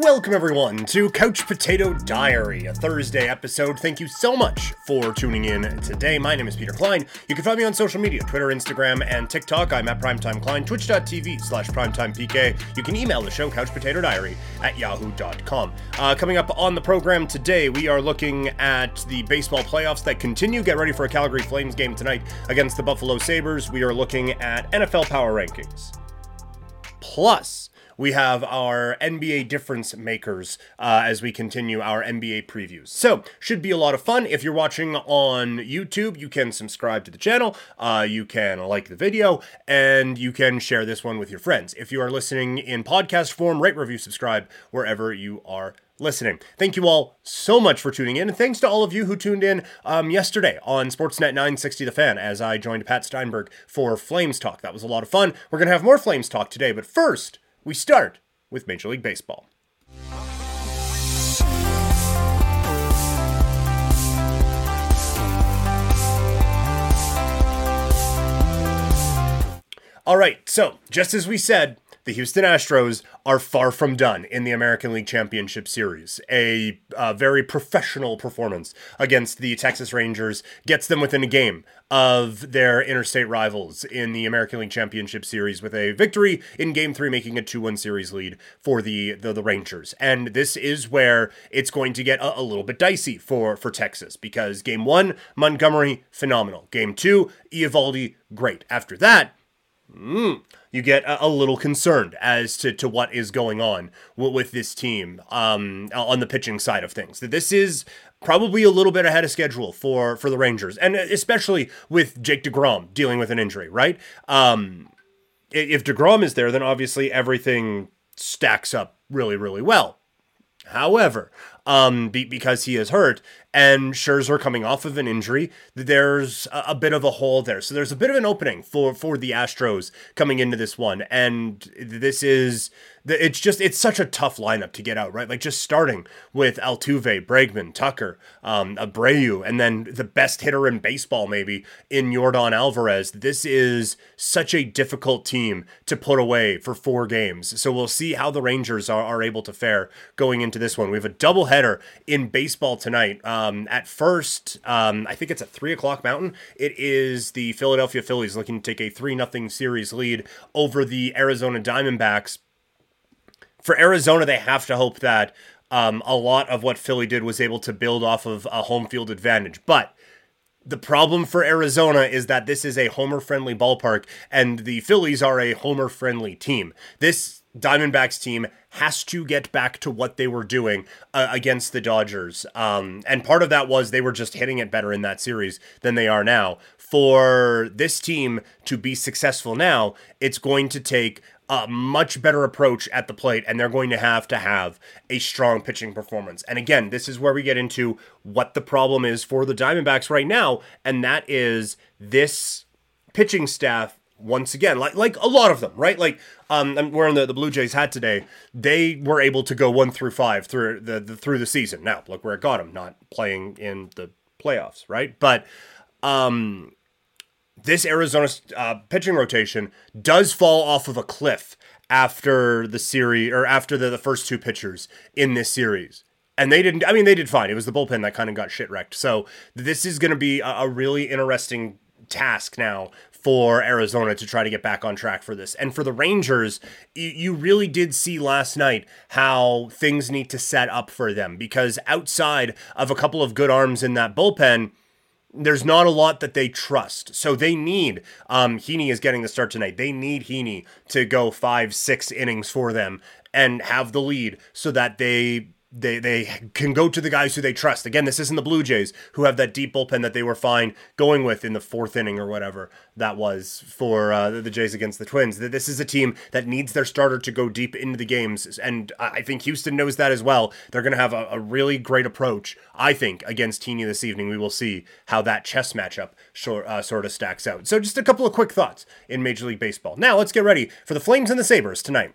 Welcome, everyone, to Couch Potato Diary, a Thursday episode. Thank you so much for tuning in today. My name is Peter Klein. You can find me on social media Twitter, Instagram, and TikTok. I'm at Primetime Klein, twitch.tv slash primetimepk. You can email the show, couchpotatodiary at yahoo.com. Uh, coming up on the program today, we are looking at the baseball playoffs that continue. Get ready for a Calgary Flames game tonight against the Buffalo Sabres. We are looking at NFL power rankings. Plus, we have our NBA difference makers uh, as we continue our NBA previews. So, should be a lot of fun. If you're watching on YouTube, you can subscribe to the channel, uh, you can like the video, and you can share this one with your friends. If you are listening in podcast form, rate, review, subscribe wherever you are listening. Thank you all so much for tuning in, and thanks to all of you who tuned in um, yesterday on Sportsnet 960 The Fan as I joined Pat Steinberg for Flames Talk. That was a lot of fun. We're going to have more Flames Talk today, but first, we start with Major League Baseball. All right, so just as we said, the Houston Astros are far from done in the American League Championship Series. A uh, very professional performance against the Texas Rangers gets them within a game of their interstate rivals in the American League Championship Series with a victory in Game 3, making a 2 1 series lead for the, the, the, Rangers. And this is where it's going to get a, a little bit dicey for, for Texas because Game 1, Montgomery, phenomenal. Game 2, Eovaldi, great. After that, Mm, you get a, a, little concerned as to, to what is going on w- with this team um, on the pitching side of things. That this is probably a little bit ahead of schedule for for the Rangers, and especially with Jake deGrom dealing with an injury. Right? Um, if deGrom is there, then obviously everything stacks up really, really well. However, um, be, because he is hurt, and Scherzer coming off of an injury, there's a, a, bit of a hole there. So there's a bit of an opening for for the Astros coming into this one, and this is it's just it's such a tough lineup to get out, right? Like just starting with Altuve, Bregman, Tucker, um, Abreu, and then the best hitter in baseball maybe in Yordan Alvarez. This is such a difficult team to put away for four games. So we'll see how the Rangers are, are able to fare going into this one. We have a doubleheader in baseball tonight. Um, at first, um, I think it's at three o'clock Mountain. It is the Philadelphia Phillies looking to take a three nothing series lead over the Arizona Diamondbacks. For Arizona, they have to hope that um, a lot of what Philly did was able to build off of a home field advantage, but the problem for Arizona is that this is a homer friendly ballpark and the Phillies are a homer friendly team. This Diamondbacks team has to get back to what they were doing uh, against the Dodgers. Um, and part of that was they were just hitting it better in that series than they are now. For this team to be successful now, it's going to take a much better approach at the plate, and they're going to have to have a strong pitching performance. And again, this is where we get into what the problem is for the Diamondbacks right now, and that is this pitching staff once again, like like a lot of them, right? Like um, I'm wearing the, the Blue Jays hat today. They were able to go one through five through the, the through the season. Now look where it got them, not playing in the playoffs, right? But um, this Arizona uh, pitching rotation does fall off of a cliff after the series or after the, the first two pitchers in this series. And they didn't, I mean, they did fine. It was the bullpen that kind of got shit wrecked. So this is going to be a, a really interesting task now for Arizona to try to get back on track for this. And for the Rangers, you, you really did see last night how things need to set up for them because outside of a couple of good arms in that bullpen, there's not a lot that they trust. So they need, um, Heaney is getting the start tonight. They need Heaney to go five, six innings for them and have the lead so that they they they can go to the guys who they trust. Again, this isn't the Blue Jays who have that deep bullpen that they were fine going with in the fourth inning or whatever that was for uh, the Jays against the Twins. This is a team that needs their starter to go deep into the games, and I think Houston knows that as well. They're going to have a, a, really great approach, I think, against Heaney this evening. We will see how that chess matchup short, uh, sort of stacks out. So, just a couple of quick thoughts in Major League Baseball. Now, let's get ready for the Flames and the Sabres tonight.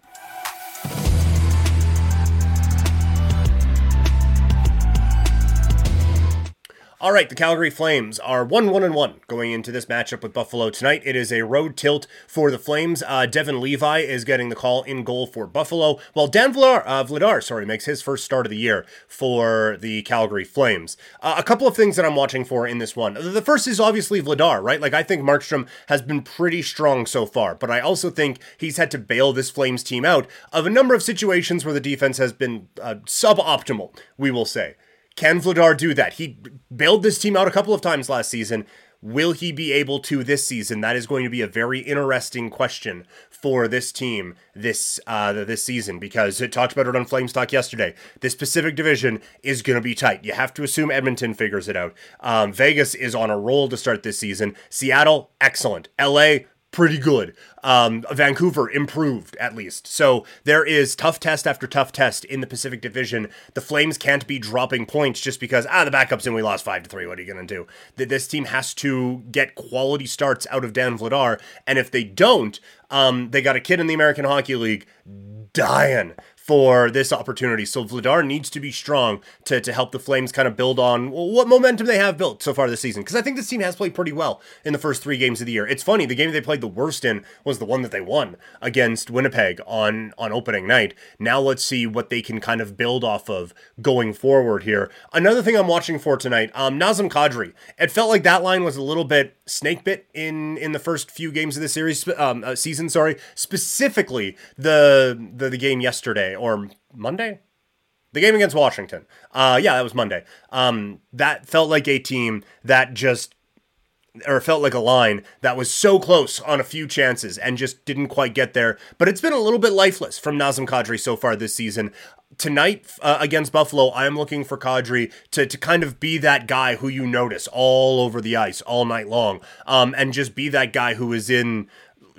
All right, the Calgary Flames are 1 1 and 1 going into this matchup with Buffalo tonight. It is a road tilt for the Flames. Uh, Devon Levi is getting the call in goal for Buffalo, while Dan Vladar, uh, Vladar sorry, makes his first start of the year for the Calgary Flames. Uh, a couple of things that I'm watching for in this one. The first is obviously Vladar, right? Like, I think Markstrom has been pretty strong so far, but I also think he's had to bail this Flames team out of a number of situations where the defense has been uh, suboptimal, we will say. Can Vladar do that? He bailed this team out a couple of times last season. Will he be able to this season? That is going to be a very interesting question for this team this uh, this season because it talked about it on Flames Talk yesterday. This Pacific Division is going to be tight. You have to assume Edmonton figures it out. Um, Vegas is on a roll to start this season. Seattle, excellent. LA, pretty good. Um, Vancouver improved at least. So there is tough test after tough test in the Pacific Division. The Flames can't be dropping points just because ah the backups and we lost five to three. What are you gonna do? This team has to get quality starts out of Dan Vladar, and if they don't, um, they got a kid in the American Hockey League dying for this opportunity. So Vladar needs to be strong to, to help the Flames kind of build on what momentum they have built so far this season. Because I think this team has played pretty well in the first three games of the year. It's funny, the game they played the worst in was the one that they won against Winnipeg on, on opening night. Now let's see what they can kind of build off of going forward here. Another thing I'm watching for tonight, um, Nazem Kadri. It felt like that line was a little bit snake bit in in the first few games of the series um, uh, season. Sorry, specifically the, the the game yesterday or Monday. The game against Washington. Uh, yeah, that was Monday. Um, that felt like a team that just or felt like a line that was so close on a few chances and just didn't quite get there. But it's been a little bit lifeless from Nazem Kadri so far this season. Tonight uh, against Buffalo, I am looking for Kadri to, to kind of be that guy who you notice all over the ice all night long um, and just be that guy who is in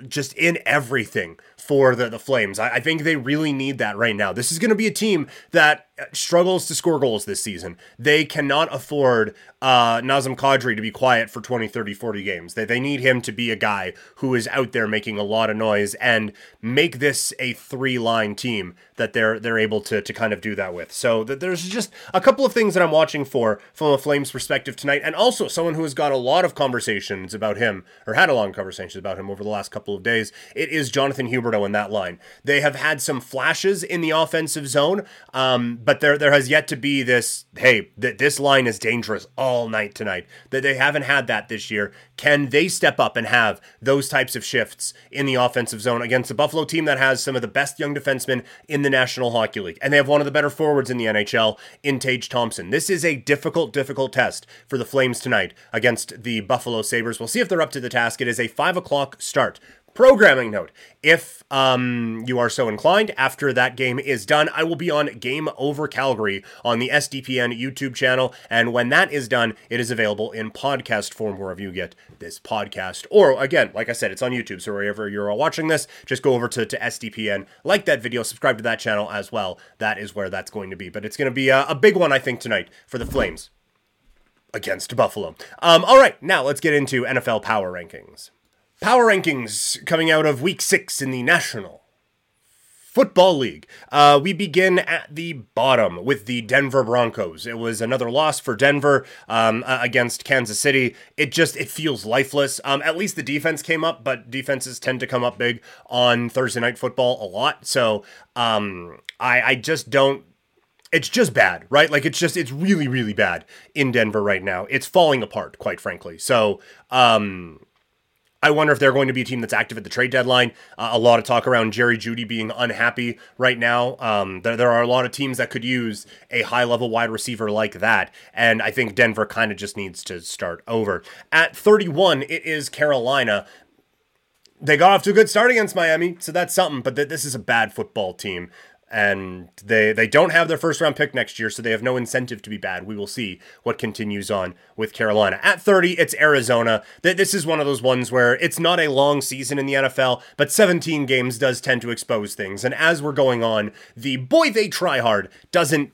just in everything for the, the Flames. I, I think they really need that right now. This is going to be a team that struggles to score goals this season. They cannot afford uh, Nazem Kadri to be quiet for 20, 30, 40 games. They, they need him to be a guy who is out there making a lot of noise and make this a three line team that they're they're able to, to kind of do that with. So th- there's just a couple of things that I'm watching for from a Flames perspective tonight, and also someone who has got a lot of conversations about him or had a of conversations about him over the last couple of days. It is Jonathan Huberdeau in that line. They have had some flashes in the offensive zone. Um, but there there has yet to be this hey that this line is dangerous all night tonight. That they haven't had that this year. Can they step up and have those types of shifts in the offensive zone against a buffalo team that has some of the best young defensemen in the national hockey league? And they have one of the better forwards in the nhl in tage thompson. This is a difficult difficult test for the flames tonight against the buffalo sabres. We'll see if they're up to the task. It is a five o'clock start Programming note if um, you are so inclined, after that game is done, I will be on Game Over Calgary on the SDPN YouTube channel. And when that is done, it is available in podcast form wherever you get this podcast. Or again, like I said, it's on YouTube. So wherever you're watching this, just go over to, to SDPN, like that video, subscribe to that channel as well. That is where that's going to be. But it's going to be a, a big one, I think, tonight for the Flames against Buffalo. Um, all right, now let's get into NFL power rankings. Power rankings coming out of week six in the National Football League. Uh, we begin at the bottom with the Denver Broncos. It was another loss for Denver um, against Kansas City. It just it feels lifeless. Um, at least the defense came up, but defenses tend to come up big on Thursday night football a lot. So um, I, I just don't it's just bad, right? Like it's just it's really really bad in Denver right now. It's falling apart, quite frankly. So, um I wonder if they're going to be a team that's active at the trade deadline. Uh, a lot of talk around Jerry Jeudy being unhappy right now. Um, there, there are a lot of teams that could use a high level wide receiver like that. And I think Denver kind of just needs to start over. At 31, it is Carolina. They got off to a good start against Miami, so that's something, but th- this is a bad football team and they they don't have their first round pick next year, so they have no incentive to be bad. We will see what continues on with Carolina. At 30, it's Arizona. This is one of those ones where it's not a long season in the NFL, but 17 games does tend to expose things. And as we're going on, the boy they try hard doesn't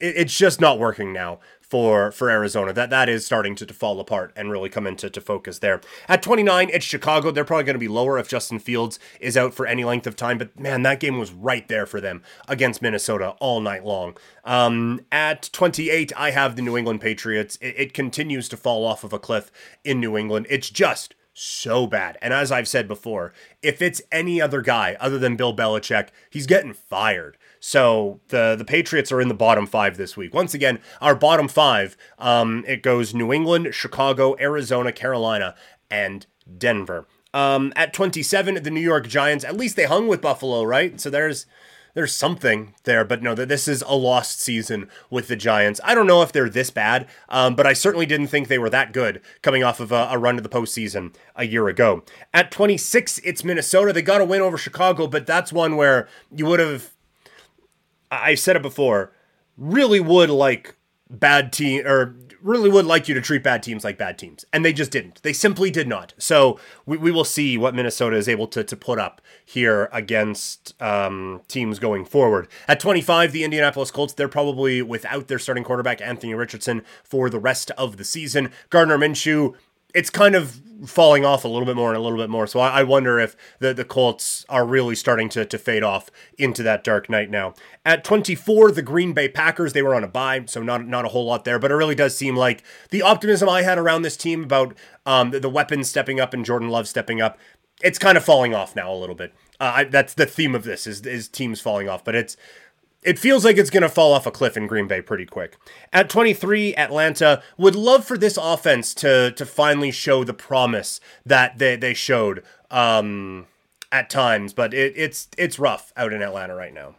it's just not working now for for Arizona. That that is starting to, to fall apart and really come into to focus there. At 29, it's Chicago. They're probably going to be lower if Justin Fields is out for any length of time. But man, that game was right there for them against Minnesota all night long. Um, at 28, I have the New England Patriots. It, it continues to fall off of a cliff in New England. It's just so bad. And as I've said before, if it's any other guy other than Bill Belichick, he's getting fired. So the the Patriots are in the bottom five this week. Once again, our bottom five, um, it goes New England, Chicago, Arizona, Carolina, and Denver. Um, at 27, the New York Giants, at least they hung with Buffalo, right? So there's there's something there, but no, that this is a lost season with the Giants. I don't know if they're this bad, um, but I certainly didn't think they were that good coming off of a, a, run to the postseason a year ago. At 26, it's Minnesota. They got a win over Chicago, but that's one where you would have I said it before, really would like bad team or really would like you to treat bad teams like bad teams. And they just didn't. They simply did not. So we, we will see what Minnesota is able to, to put up here against um, teams going forward. At 25, the Indianapolis Colts, they're probably without their starting quarterback, Anthony Richardson, for the rest of the season. Gardner Minshew, it's kind of falling off a little bit more and a little bit more. So I, I, wonder if the, the Colts are really starting to, to fade off into that dark night now. At 24, the Green Bay Packers, they were on a bye, so not not a whole lot there, but it really does seem like the optimism I had around this team about um, the, the weapons stepping up and Jordan Love stepping up, it's kind of falling off now a little bit. Uh, I, that's the theme of this is, is teams falling off, but it's it feels like it's going to fall off a cliff in Green Bay pretty quick. At 23, Atlanta would love for this offense to to finally show the promise that they they showed um, at times, but it, it's it's rough out in Atlanta right now.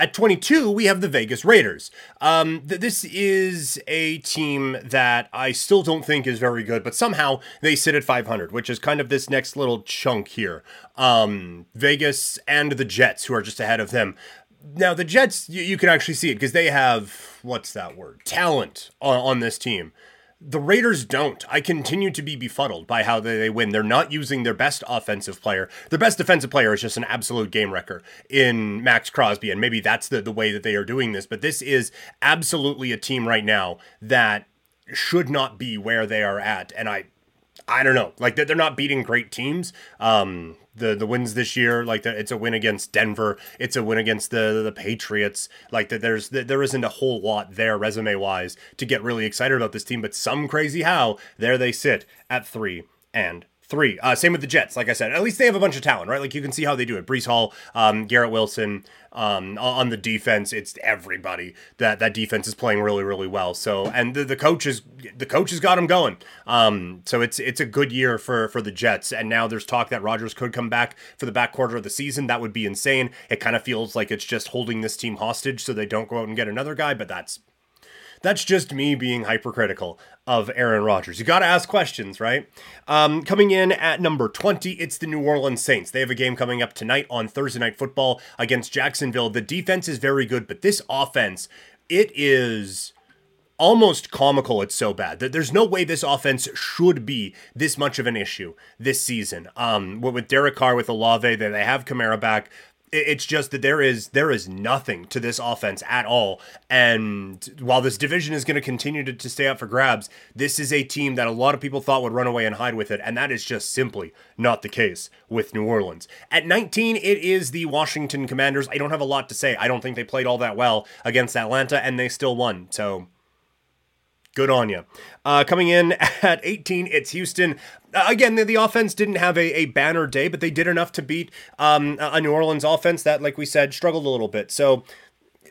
At 22, we have the Vegas Raiders. Um, th- this is a team that I still don't think is very good, but somehow they sit at 500, which is kind of this next little chunk here. Um, Vegas and the Jets, who are just ahead of them now the Jets, you, you can actually see it because they have what's that word? Talent on, on this team. The Raiders don't. I continue to be befuddled by how they, they win. They're not using their best offensive player. Their best defensive player is just an absolute game wrecker in Maxx Crosby, and maybe that's the, the way that they are doing this. But this is absolutely a team right now that should not be where they are at. And I I don't know. Like they're not beating great teams. Um, the the wins this year, like the, it's a win against Denver, it's a win against the the Patriots. Like that, there's there isn't a whole lot there resume wise to get really excited about this team. But some crazy how there they sit at three and three. Uh, same with the Jets. Like I said, at least they have a bunch of talent, right? Like you can see how they do it. Breece Hall, um, Garrett Wilson. Um, on the defense, it's everybody that that defense is playing really, really well. So, and the, the coach is the coach has got them going. Um, so it's it's a good year for for the Jets. And now there's talk that Rodgers could come back for the back quarter of the season. That would be insane. It kind of feels like it's just holding this team hostage so they don't go out and get another guy. But that's that's just me being hypercritical of Aaron Rodgers. You got to ask questions, right? Um, coming in at number 20, it's the New Orleans Saints. They have a game coming up tonight on Thursday Night Football against Jacksonville. The defense is very good, but this offense, it is almost comical it's so bad that there's no way this offense should be this much of an issue this season um with Derek Carr with Olave that they have Kamara back it's just that there is there is nothing to this offense at all. And while this division is going to continue to, to stay up for grabs this is a team that a lot of people thought would run away and hide with it and that is just simply not the case with new orleans. At 19 it is the washington commanders. I don't have a lot to say. I don't think they played all that well against atlanta and they still won. So Good on you. Uh, coming in at 18, it's Houston. Uh, again, the, the, offense didn't have a, a banner day, but they did enough to beat um, a New Orleans offense that, like we said, struggled a little bit. So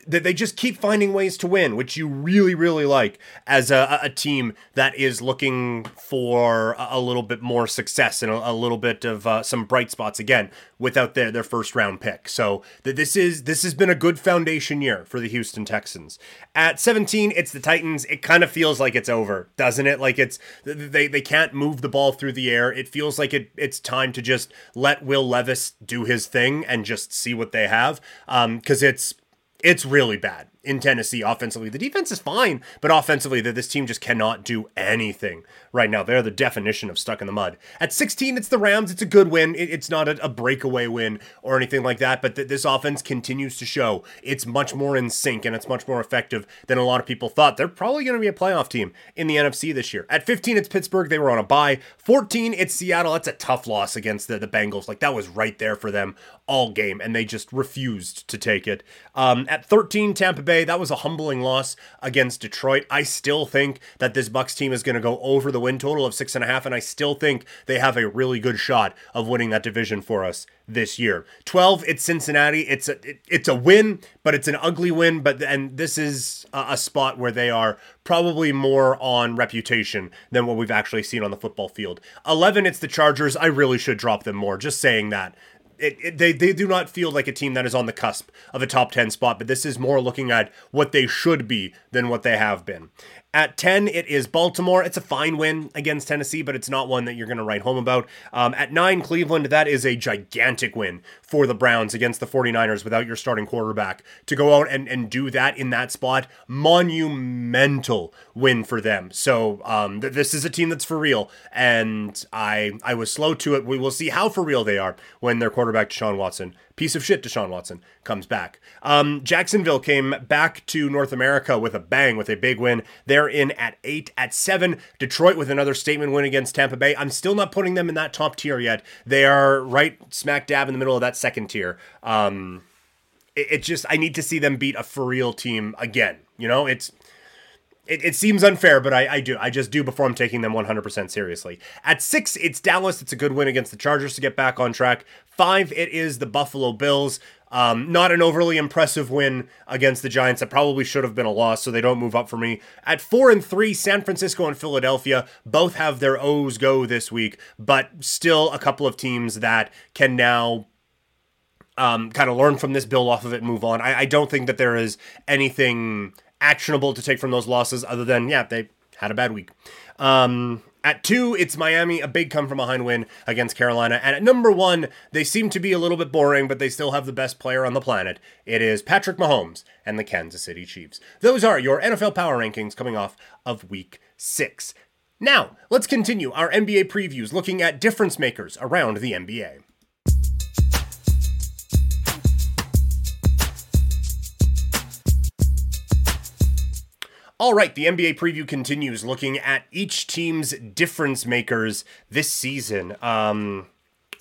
that they just keep finding ways to win, which you really, really like as a, a team that is looking for a, little bit more success and a, a little bit of uh, some bright spots again without their, their first round pick. So that this is this has been a good foundation year for the Houston Texans. At 17, it's the Titans. It kind of feels like it's over, doesn't it? Like it's they they can't move the ball through the air. It feels like it it's time to just let Will Levis do his thing and just see what they have. Um, because it's it's really bad. In Tennessee offensively. The defense is fine, but offensively, that this team just cannot do anything right now. They're the definition of stuck in the mud. At 16, it's the Rams. It's a good win. it's not a, breakaway win or anything like that, but th- this offense continues to show it's much more in sync and it's much more effective than a lot of people thought. They're probably going to be a playoff team in the NFC this year. At 15, it's Pittsburgh. They were on a bye. 14, it's Seattle. That's a tough loss against the, the Bengals. Like that was right there for them all game, and they just refused to take it. Um, at 13, Tampa Bay, that was a humbling loss against Detroit. I still think that this Bucs team is going to go over the win total of six and a half, and I still think they have a really good shot of winning that division for us this year. 12, it's Cincinnati. It's a it, it's a win, but it's an ugly win. But and this is a, a spot where they are probably more on reputation than what we've actually seen on the football field. 11, it's the Chargers. I really should drop them more. Just saying that it, it, they they do not feel like a team that is on the cusp of a top 10 spot, but this is more looking at what they should be than what they have been. At 10, it is Baltimore. It's a fine win against Tennessee, but it's not one that you're going to write home about. Um, at 9, Cleveland, that is a gigantic win for the Browns against the 49ers without your starting quarterback. To go out and, and do that in that spot, monumental win for them. So um, th- this is a team that's for real, and I, I was slow to it. We will see how for real they are when their quarterback, Deshaun Watson, piece of shit Deshaun Watson comes back. Um, Jacksonville came back to North America with a bang, with a big win. They're in at eight. At seven, Detroit with another statement win against Tampa Bay. I'm still not putting them in that top tier yet. They are right smack dab in the middle of that second tier. Um, it, it just, I need to see them beat a for real team again. You know, it's it, it seems unfair, but I, I do. I just do before I'm taking them 100% seriously. At six, it's Dallas. It's a good win against the Chargers to get back on track. Five, it is the Buffalo Bills. Um, not an overly impressive win against the Giants. That probably should have been a loss, so they don't move up for me. At four and three, San Francisco and Philadelphia both have their O's go this week, but still a couple of teams that can now um, kind of learn from this, build off of it, move on. I, I don't think that there is anything actionable to take from those losses other than, yeah, they had a bad week. Um, at two, it's Miami, a big come from behind win against Carolina. And at number one, they seem to be a little bit boring, but they still have the best player on the planet. It is Patrick Mahomes and the Kansas City Chiefs. Those are your NFL power rankings coming off of week six. Now, let's continue our NBA previews looking at difference makers around the NBA. All right, the NBA preview continues looking at each team's difference makers this season. Um,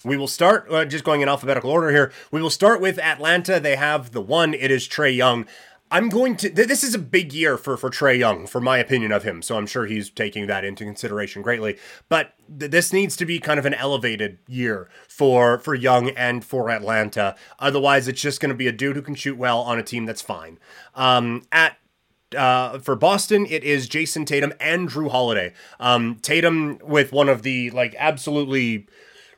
we will start uh, just going in alphabetical order here. We will start with Atlanta. They have the one. It is Trae Young. I'm going to. Th- this is a big year for for Trae Young, for my opinion of him. So I'm sure he's taking that into consideration greatly. But th- this needs to be kind of an elevated year for for Young and for Atlanta. Otherwise, it's just going to be a dude who can shoot well on a team that's fine. Um, at uh, for Boston, it is Jayson Tatum and Jrue Holiday. Um, Tatum with one of the like absolutely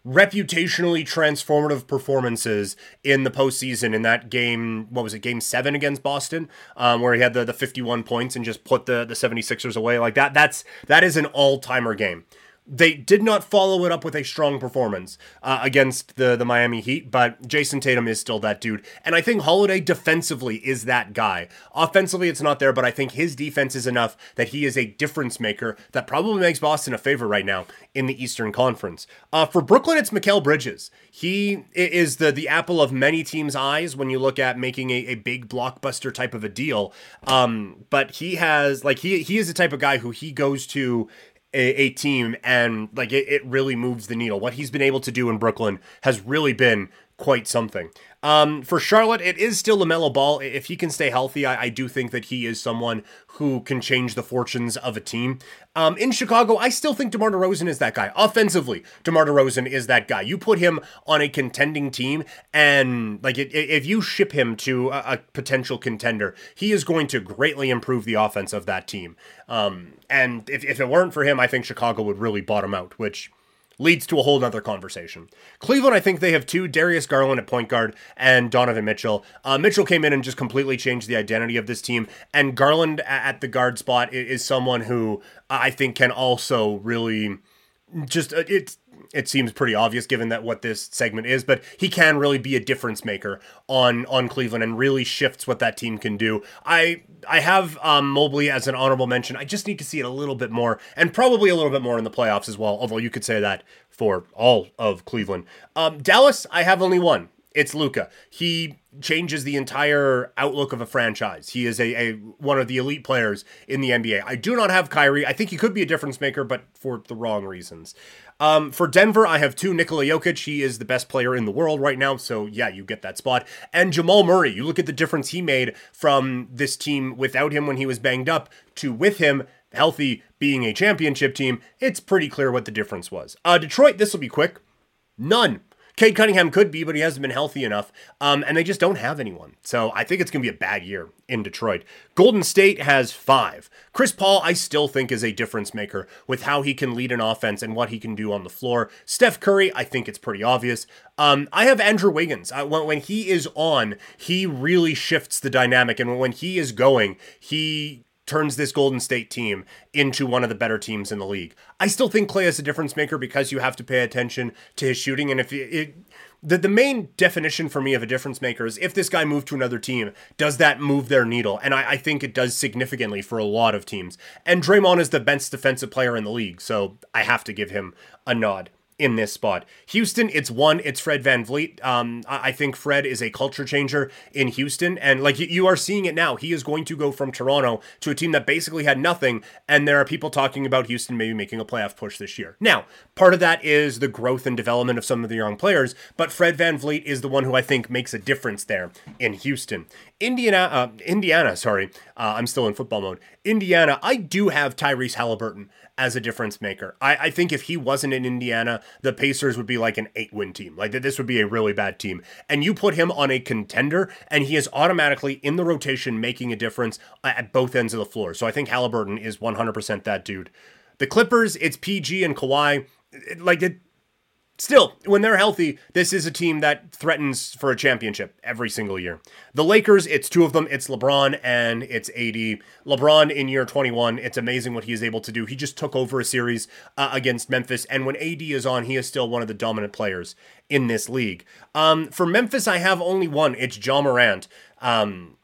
reputationally transformative performances in the postseason in that game. What was it, game seven against Boston, um, where he had the, the 51 points and just put the, the 76ers away like that. That's that is an all timer game they did not follow it up with a strong performance uh, against the the Miami Heat, but Jayson Tatum is still that dude, and I think Holiday defensively is that guy. Offensively, it's not there, but I think his defense is enough that he is a difference maker that probably makes Boston a favor right now in the Eastern Conference. Uh, for Brooklyn, it's Mikal Bridges. He is the the apple of many teams' eyes when you look at making a, a big blockbuster type of a deal. Um, but he has like he he is the type of guy who he goes to a, a team and like it, it really moves the needle. What he's been able to do in Brooklyn has really been quite something. Um, for Charlotte, it is still LaMelo Ball. If he can stay healthy, I, I, do think that he is someone who can change the fortunes of a team. Um, in Chicago, I still think DeMar DeRozan is that guy. Offensively, DeMar DeRozan is that guy. You put him on a contending team, and like it, if you ship him to a, a, potential contender, he is going to greatly improve the offense of that team. Um, and if, if it weren't for him, I think Chicago would really bottom out, which leads to a whole nother conversation. Cleveland, I think they have two Darius Garland at point guard and Donovan Mitchell. Uh, Mitchell came in and just completely changed the identity of this team, and Garland at the guard spot is someone who I think can also really just uh, it's it seems pretty obvious given that what this segment is, but he can really be a difference maker on on Cleveland and really shifts what that team can do. I I have um, Mobley as an honorable mention. I just need to see it a little bit more, and probably a little bit more in the playoffs as well. Although you could say that for all of Cleveland. Um, Dallas, I have only one. It's Luka. He changes the entire outlook of a franchise. He is a, a one of the elite players in the NBA. I do not have Kyrie. I think he could be a difference maker, but for the wrong reasons. Um, for Denver, I have two Nikola Jokic. He is the best player in the world right now, so yeah, you get that spot. And Jamal Murray. You look at the difference he made from this team without him when he was banged up to with him healthy being a championship team. It's pretty clear what the difference was. Uh, Detroit, this will be quick. None. Cade Cunningham could be, but he hasn't been healthy enough. Um, and they just don't have anyone. So I think it's going to be a bad year in Detroit. Golden State has five. Chris Paul, I still think, is a difference maker with how he can lead an offense and what he can do on the floor. Steph Curry, I think it's pretty obvious. Um, I have Andrew Wiggins. Uh, when, when he is on, he really shifts the dynamic. And when he is going, he turns this Golden State team into one of the better teams in the league. I still think Clay is a difference maker because you have to pay attention to his shooting. And if it, it the, the main definition for me of a difference maker is if this guy moved to another team, does that move their needle? And I, I think it does significantly for a lot of teams. And Draymond is the best defensive player in the league, so I have to give him a nod in this spot. Houston, it's one, it's Fred VanVleet. Um, I think Fred is a culture changer in Houston. And like you are seeing it now, he is going to go from Toronto to a team that basically had nothing. And there are people talking about Houston maybe making a playoff push this year. Now, part of that is the growth and development of some of the young players, but Fred Van VanVleet is the one who I think makes a difference there in Houston. Indiana, uh, Indiana, sorry, uh, I'm still in football mode. Indiana, I do have Tyrese Halliburton as a difference maker. I, I think if he wasn't in Indiana, the Pacers would be like an eight win team. Like this would be a really bad team. And you put him on a contender, and he is automatically in the rotation making a difference uh, at both ends of the floor. So I think Halliburton is 100% that dude. The Clippers, it's PG and Kawhi. Like it, Still, when they're healthy, this is a team that threatens for a championship every single year. The Lakers, it's two of them. It's LeBron and it's AD. LeBron in year 21, it's amazing what he is able to do. He just took over a series uh, against Memphis, and when AD is on, he is still one of the dominant players in this league. Um, for Memphis, I have only one. It's Ja Morant. Um,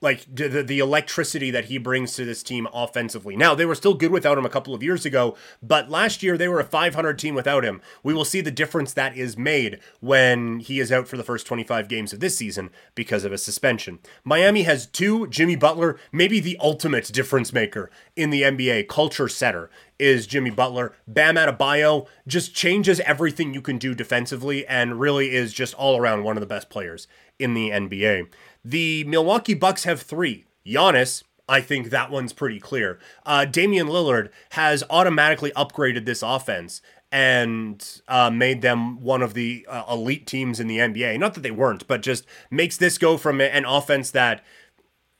like the, the electricity that he brings to this team offensively. Now, they were still good without him a couple of years ago, but last year they were a 500 team without him. We will see the difference that is made when he is out for the first 25 games of this season because of a suspension. Miami has two, Jimmy Butler, maybe the ultimate difference maker in the NBA, culture setter is Jimmy Butler. Bam Adebayo just changes everything you can do defensively and really is just all around one of the best players in the NBA. The Milwaukee Bucks have three. Giannis, I think that one's pretty clear. Uh, Damian Lillard has automatically upgraded this offense and uh, made them one of the uh, elite teams in the NBA. Not that they weren't, but just makes this go from an offense that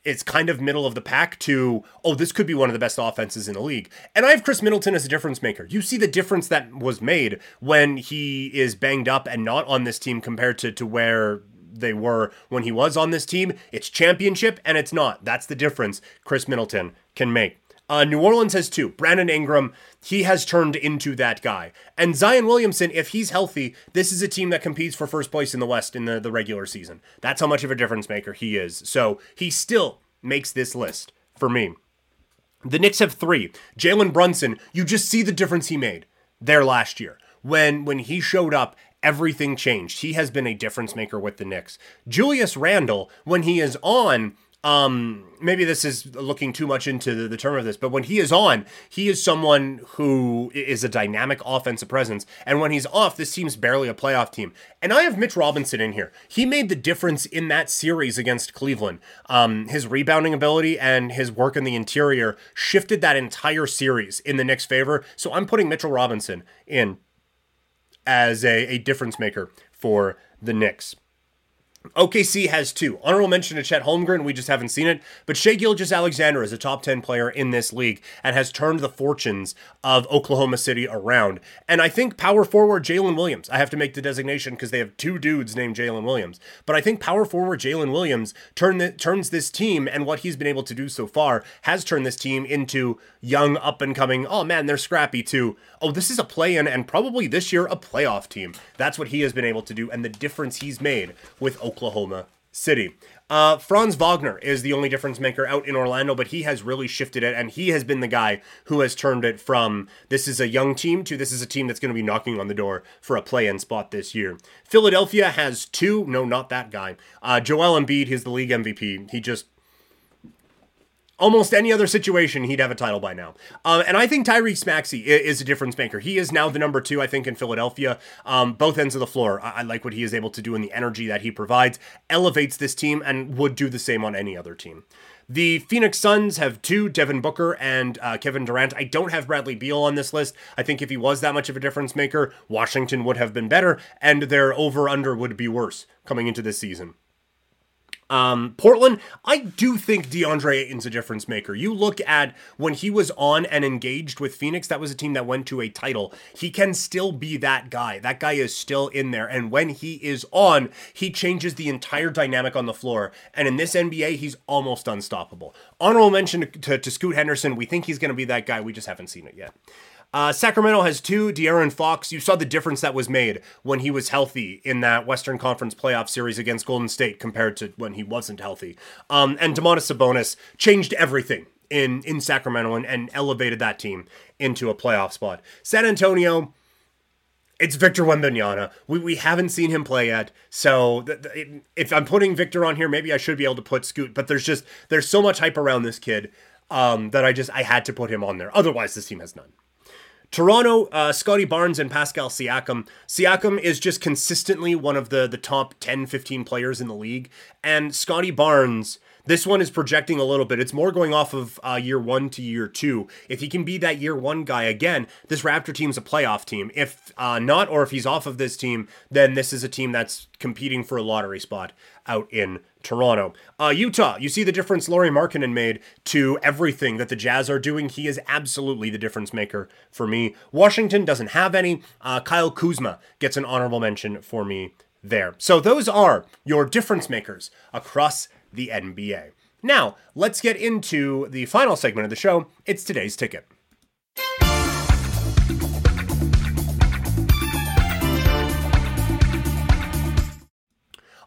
it's kind of middle of the pack to oh this could be one of the best offenses in the league and i have Khris Middleton as a difference maker you see the difference that was made when he is banged up and not on this team compared to to where they were when he was on this team. It's championship and it's not. That's the difference Khris Middleton can make. Uh, New Orleans has two. Brandon Ingram, he has turned into that guy. And Zion Williamson, if he's healthy, this is a team that competes for first place in the West in the, the regular season. That's how much of a difference maker he is. So he still makes this list for me. The Knicks have three. Jalen Brunson, you just see the difference he made there last year. When when he showed up everything changed. He has been a difference maker with the Knicks. Julius Randle, when he is on, um, maybe this is looking too much into the, the, term of this, but when he is on, he is someone who is a dynamic offensive presence. And when he's off, this team's barely a playoff team. And I have Mitch Robinson in here. He made the difference in that series against Cleveland. Um, his rebounding ability and his work in the interior shifted that entire series in the Knicks' favor. So I'm putting Mitchell Robinson in as a, a difference maker for the Knicks. OKC has two. Honorable mention to Chet Holmgren, we just haven't seen it. But Shai Gilgeous-Alexander is a top 10 player in this league and has turned the fortunes of Oklahoma City around. And I think power forward Jalen Williams, I have to make the designation because they have two dudes named Jalen Williams. But I think power forward Jalen Williams turn the, turns this team and what he's been able to do so far has turned this team into young, up and coming, oh man, they're scrappy too. Oh, this is a play in and probably this year a playoff team. That's what he has been able to do and the difference he's made with Oklahoma. Oklahoma City. Uh, Franz Wagner is the only difference maker out in Orlando, but he has really shifted it, and he has been the guy who has turned it from this is a young team to this is a team that's going to be knocking on the door for a play in spot this year. Philadelphia has two, no, not that guy. Uh, Joel Embiid, he's the league MVP. He just almost any other situation, he'd have a title by now. Um, and I think Tyrese Maxey is a difference maker. He is now the number two, I think, in Philadelphia. Um, both ends of the floor. I-, I like what he is able to do and the energy that he provides. Elevates this team and would do the same on any other team. The Phoenix Suns have two, Devin Booker and uh, Kevin Durant. I don't have Bradley Beal on this list. I think if he was that much of a difference maker, Washington would have been better, and their over under would be worse coming into this season. Um, Portland, I do think DeAndre Ayton's a difference maker. You look at when he was on and engaged with Phoenix, that was a team that went to a title. He can still be that guy. That guy is still in there. And when he is on, he changes the entire dynamic on the floor. And in this NBA, he's almost unstoppable. Honorable mention to, to, to Scoot Henderson. We think he's going to be that guy. We just haven't seen it yet. Uh, Sacramento has two. De'Aaron Fox, you saw the difference that was made when he was healthy in that Western Conference playoff series against Golden State compared to when he wasn't healthy. Um, and Domantas Sabonis changed everything in in Sacramento and, and elevated that team into a playoff spot. San Antonio, it's Victor Wembanyama. We, we haven't seen him play yet, so th- th- if I'm putting Victor on here, maybe I should be able to put Scoot. But there's just there's so much hype around this kid um, that I just I had to put him on there. Otherwise, this team has none. Toronto, uh, Scottie Barnes and Pascal Siakam. Siakam is just consistently one of the, the top 10, 15 players in the league. And Scottie Barnes, this one is projecting a little bit. It's more going off of uh, year one to year two. If he can be that year one guy again, this Raptor team's a playoff team. If uh, not, or if he's off of this team, then this is a team that's competing for a lottery spot out in Toronto. Uh, Utah, you see the difference Lauri Markkanen made to everything that the Jazz are doing. He is absolutely the difference maker for me. Washington doesn't have any. Uh, Kyle Kuzma gets an honorable mention for me there. So those are your difference makers across the NBA. Now, let's get into the final segment of the show. It's today's ticket.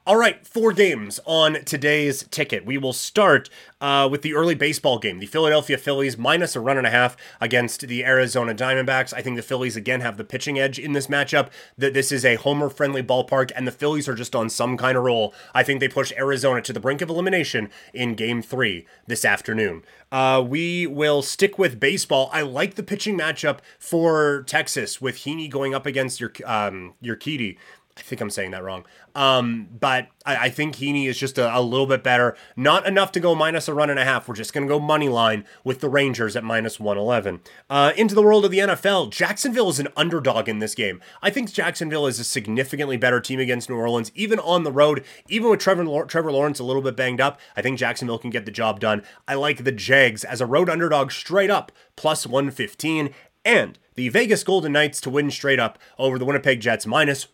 All right, four games on today's ticket. We will start uh, with the early baseball game. The Philadelphia Phillies minus a run and a half against the Arizona Diamondbacks. I think the Phillies again have the pitching edge in this matchup. That this is a homer-friendly ballpark, and the Phillies are just on some kind of roll. I think they push Arizona to the brink of elimination in Game Three this afternoon. Uh, we will stick with baseball. I like the pitching matchup for Texas with Heaney going up against your um, Urquidy. I think I'm saying that wrong. Um, but I, I, think Heaney is just a, a, little bit better. Not enough to go minus a run and a half. We're just going to go money line with the Rangers at minus 111. Uh, into the world of the NFL, Jacksonville is an underdog in this game. I think Jacksonville is a significantly better team against New Orleans, even on the road. Even with Trevor, Trevor Lawrence a little bit banged up, I think Jacksonville can get the job done. I like the Jags as a road underdog straight up, plus 115. And the Vegas Golden Knights to win straight up over the Winnipeg Jets minus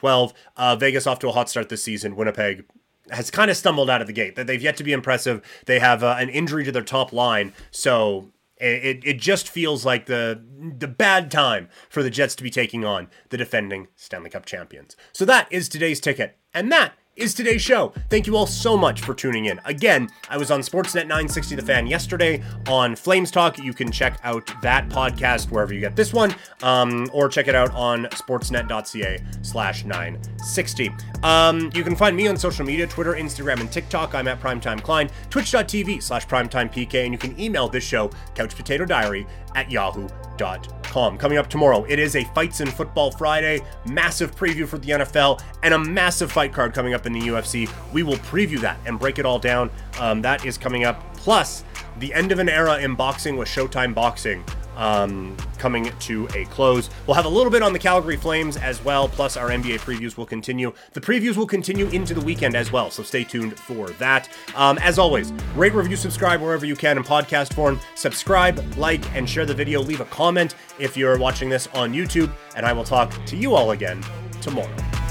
112. Uh, Vegas off to a hot start this season. Winnipeg has kind of stumbled out of the gate. That they've yet to be impressive. They have uh, an injury to their top line, so it, it just feels like the the bad time for the Jets to be taking on the defending Stanley Cup champions. So that is today's ticket, and that is today's show. Thank you all so much for tuning in. Again, I was on Sportsnet 960 The Fan yesterday on Flames Talk. You can check out that podcast wherever you get this one, um, or check it out on sportsnet.ca slash 960. Um, you can find me on social media, Twitter, Instagram, and TikTok. I'm at Primetime Klein, twitch.tv slash primetimepk, and you can email this show, couchpotatodiary at yahoo.com. Coming up tomorrow, it is a Fights in Football Friday, massive preview for the NFL, and a massive fight card coming up in the UFC. We will preview that and break it all down. Um, that is coming up. Plus, the end of an era in boxing with Showtime Boxing um, coming to a close. We'll have a little bit on the Calgary Flames as well, plus our NBA previews will continue. The previews will continue into the weekend as well, so stay tuned for that. Um, as always, rate, review, subscribe wherever you can in podcast form. Subscribe, like, and share the video. Leave a comment if you're watching this on YouTube, and I will talk to you all again tomorrow.